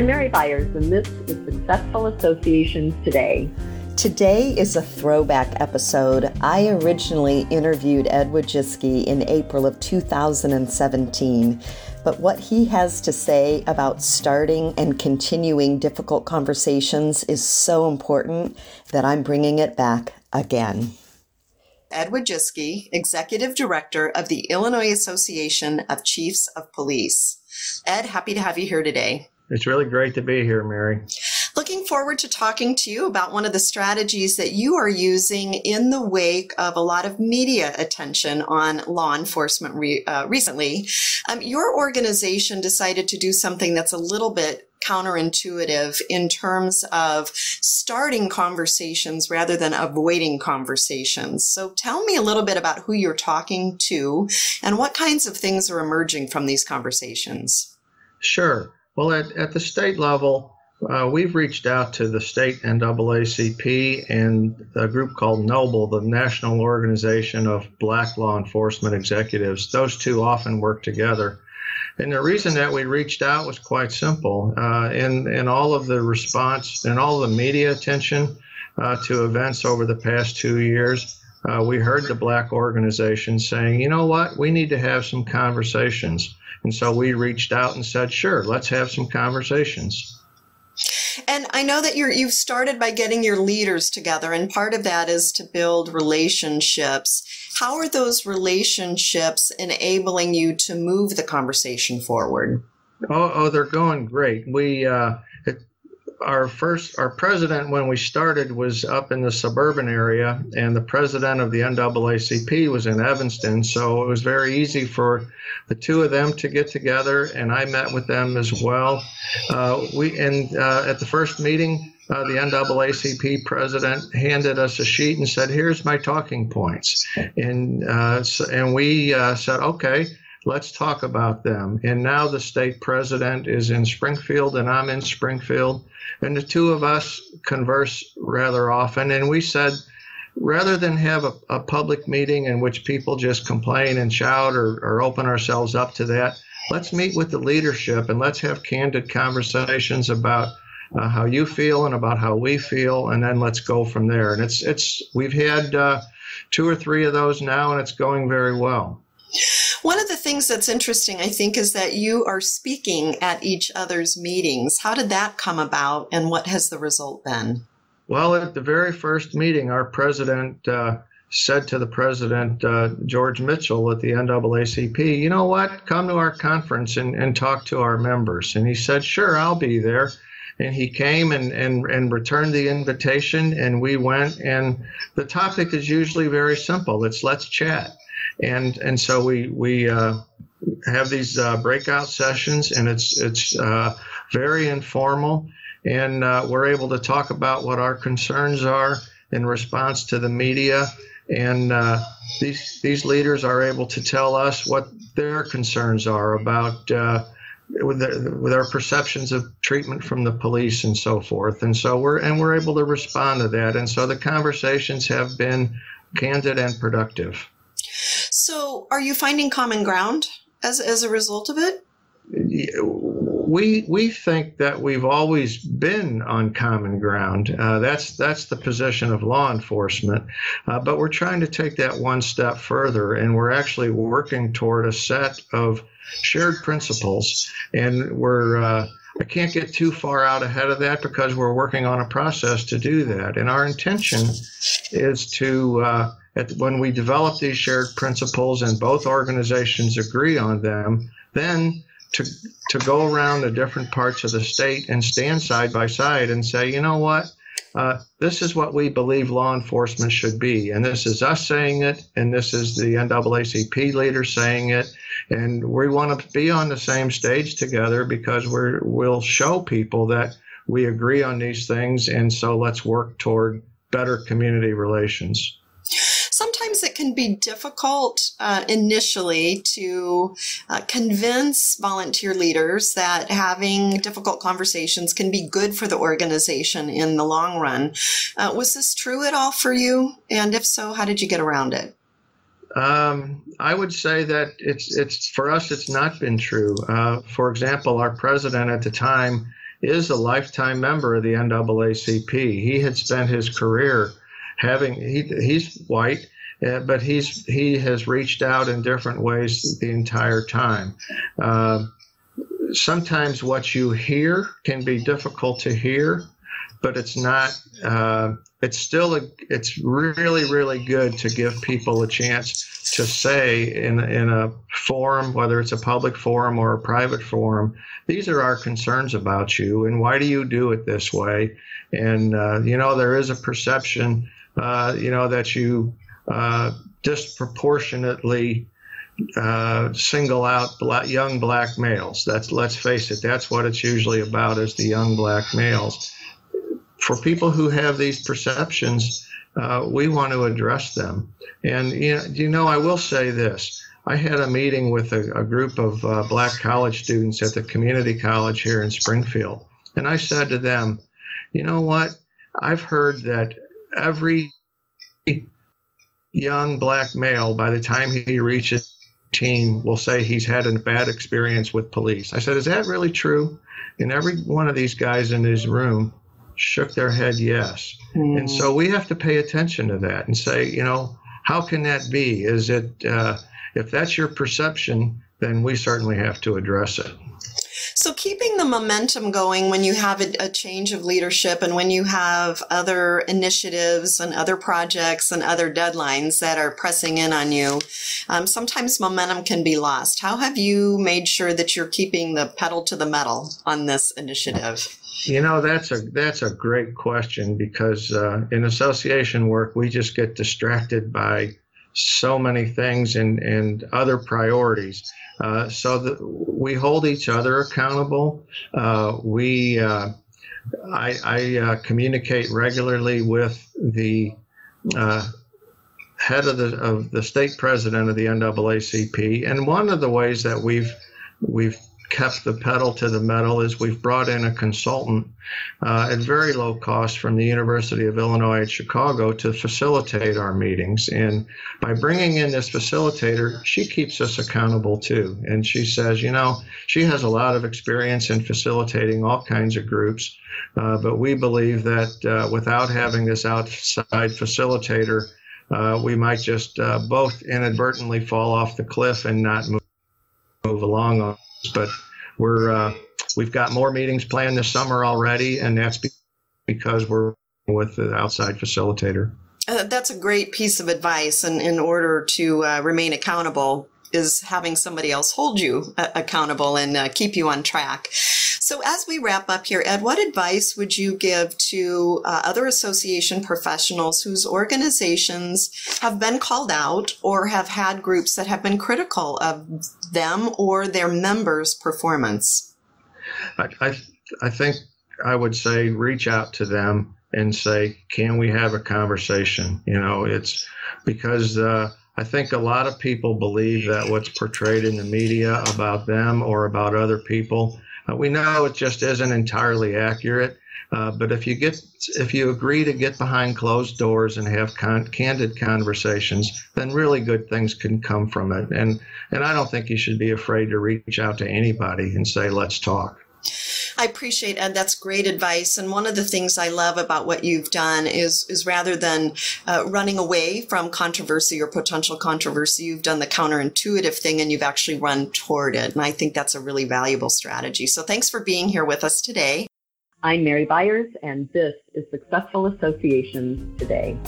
I'm Mary Byers, and this is Successful Associations Today. Today is a throwback episode. I originally interviewed Ed Wojcicki in April of 2017, but what he has to say about starting and continuing difficult conversations is so important that I'm bringing it back again. Ed Wojcicki, Executive Director of the Illinois Association of Chiefs of Police. Ed, happy to have you here today. It's really great to be here, Mary. Looking forward to talking to you about one of the strategies that you are using in the wake of a lot of media attention on law enforcement re- uh, recently. Um, your organization decided to do something that's a little bit counterintuitive in terms of starting conversations rather than avoiding conversations. So tell me a little bit about who you're talking to and what kinds of things are emerging from these conversations. Sure. Well, at, at the state level, uh, we've reached out to the state NAACP and a group called NOBLE, the National Organization of Black Law Enforcement Executives. Those two often work together. And the reason that we reached out was quite simple. Uh, in, in all of the response and all the media attention uh, to events over the past two years, uh, we heard the black organizations saying, you know what, we need to have some conversations. And so we reached out and said, sure, let's have some conversations. And I know that you're you've started by getting your leaders together, and part of that is to build relationships. How are those relationships enabling you to move the conversation forward? Oh, oh they're going great. We uh, our first our president when we started was up in the suburban area and the president of the NAACP was in Evanston so it was very easy for the two of them to get together and I met with them as well uh, we and uh, at the first meeting uh, the NAACP president handed us a sheet and said here's my talking points and uh, and we uh, said okay let's talk about them. And now the state president is in Springfield and I'm in Springfield. And the two of us converse rather often. And we said, rather than have a, a public meeting in which people just complain and shout or, or open ourselves up to that, let's meet with the leadership and let's have candid conversations about uh, how you feel and about how we feel, and then let's go from there. And it's it's we've had uh, two or three of those now, and it's going very well. One of the things that's interesting, I think, is that you are speaking at each other's meetings. How did that come about, and what has the result been? Well, at the very first meeting, our president uh, said to the president, uh, George Mitchell at the NAACP, you know what, come to our conference and, and talk to our members. And he said, sure, I'll be there and he came and, and, and returned the invitation and we went and the topic is usually very simple. It's let's chat. And and so we we uh, have these uh, breakout sessions, and it's it's uh, very informal, and uh, we're able to talk about what our concerns are in response to the media, and uh, these these leaders are able to tell us what their concerns are about. With, the, with our perceptions of treatment from the police and so forth, and so we're and we're able to respond to that, and so the conversations have been candid and productive. So, are you finding common ground as as a result of it? We we think that we've always been on common ground. Uh, that's that's the position of law enforcement, uh, but we're trying to take that one step further, and we're actually working toward a set of shared principles, and we're. Uh, I can't get too far out ahead of that because we're working on a process to do that. And our intention is to uh, at, when we develop these shared principles and both organizations agree on them, then to to go around the different parts of the state and stand side by side and say, you know what, uh, this is what we believe law enforcement should be, and this is us saying it, and this is the NAACP leader saying it, and we want to be on the same stage together because we're we'll show people that we agree on these things, and so let's work toward better community relations sometimes it can be difficult uh, initially to uh, convince volunteer leaders that having difficult conversations can be good for the organization in the long run. Uh, was this true at all for you? And if so, how did you get around it? Um, I would say that it's it's for us. It's not been true. Uh, for example, our president at the time is a lifetime member of the NAACP. He had spent his career having he, he's white, uh, but he's he has reached out in different ways the entire time. Uh, sometimes what you hear can be difficult to hear, but it's not. Uh, it's still a, it's really really good to give people a chance to say in in a forum, whether it's a public forum or a private forum, these are our concerns about you, and why do you do it this way? And uh, you know there is a perception, uh, you know, that you uh, disproportionately uh, single out black, young black males. That's let's face it, that's what it's usually about is the young black males. For people who have these perceptions, uh, we want to address them. And you know, you know, I will say this. I had a meeting with a, a group of uh, black college students at the community college here in Springfield. And I said to them, you know what? I've heard that every young black male, by the time he reaches teen, will say he's had a bad experience with police. I said, is that really true? And every one of these guys in this room shook their head yes. Mm. And so we have to pay attention to that and say, you know, how can that be? Is it, uh, if that's your perception, then we certainly have to address it. So, keeping the momentum going when you have a, a, change of leadership and when you have other initiatives and other projects and other deadlines that are pressing in on you, um, sometimes momentum can be lost. How have you made sure that you're keeping the pedal to the metal on this initiative? You know, that's a that's a great question because uh, in association work we just get distracted by so many things and and other priorities. Uh, so that we hold each other accountable. Uh, we uh, I, I uh, communicate regularly with the uh, head of the of the state president of the NAACP, and one of the ways that we've we've kept the pedal to the metal is we've brought in a consultant uh, at very low cost from the University of Illinois at Chicago to facilitate our meetings. And by bringing in this facilitator, she keeps us accountable too. And she says, you know, she has a lot of experience in facilitating all kinds of groups, uh, but we believe that uh, without having this outside facilitator, uh, we might just uh, both inadvertently fall off the cliff and not move, move along but we're uh, we've got more meetings planned this summer already, and that's because we're with the outside facilitator. Uh, that's a great piece of advice, and in order to uh, remain accountable, is having somebody else hold you uh, accountable and uh, keep you on track. So, as we wrap up here, Ed, what advice would you give to uh, other association professionals whose organizations have been called out or have had groups that have been critical of them or their members' performance? I, I, I think I would say reach out to them and say, can we have a conversation? You know, it's because uh, I think a lot of people believe that what's portrayed in the media about them or about other people uh, we know it just isn't entirely accurate, uh, but if you get if you agree to get behind closed doors and have con- candid conversations, then really good things can come from it. And and I don't think you should be afraid to reach out to anybody and say, "Let's talk." I appreciate Ed. That's great advice. And one of the things I love about what you've done is is rather than uh, running away from controversy or potential controversy, you've done the counterintuitive thing and you've actually run toward it. And I think that's a really valuable strategy. So thanks for being here with us today. I'm Mary Byers, and this is Successful Associations Today.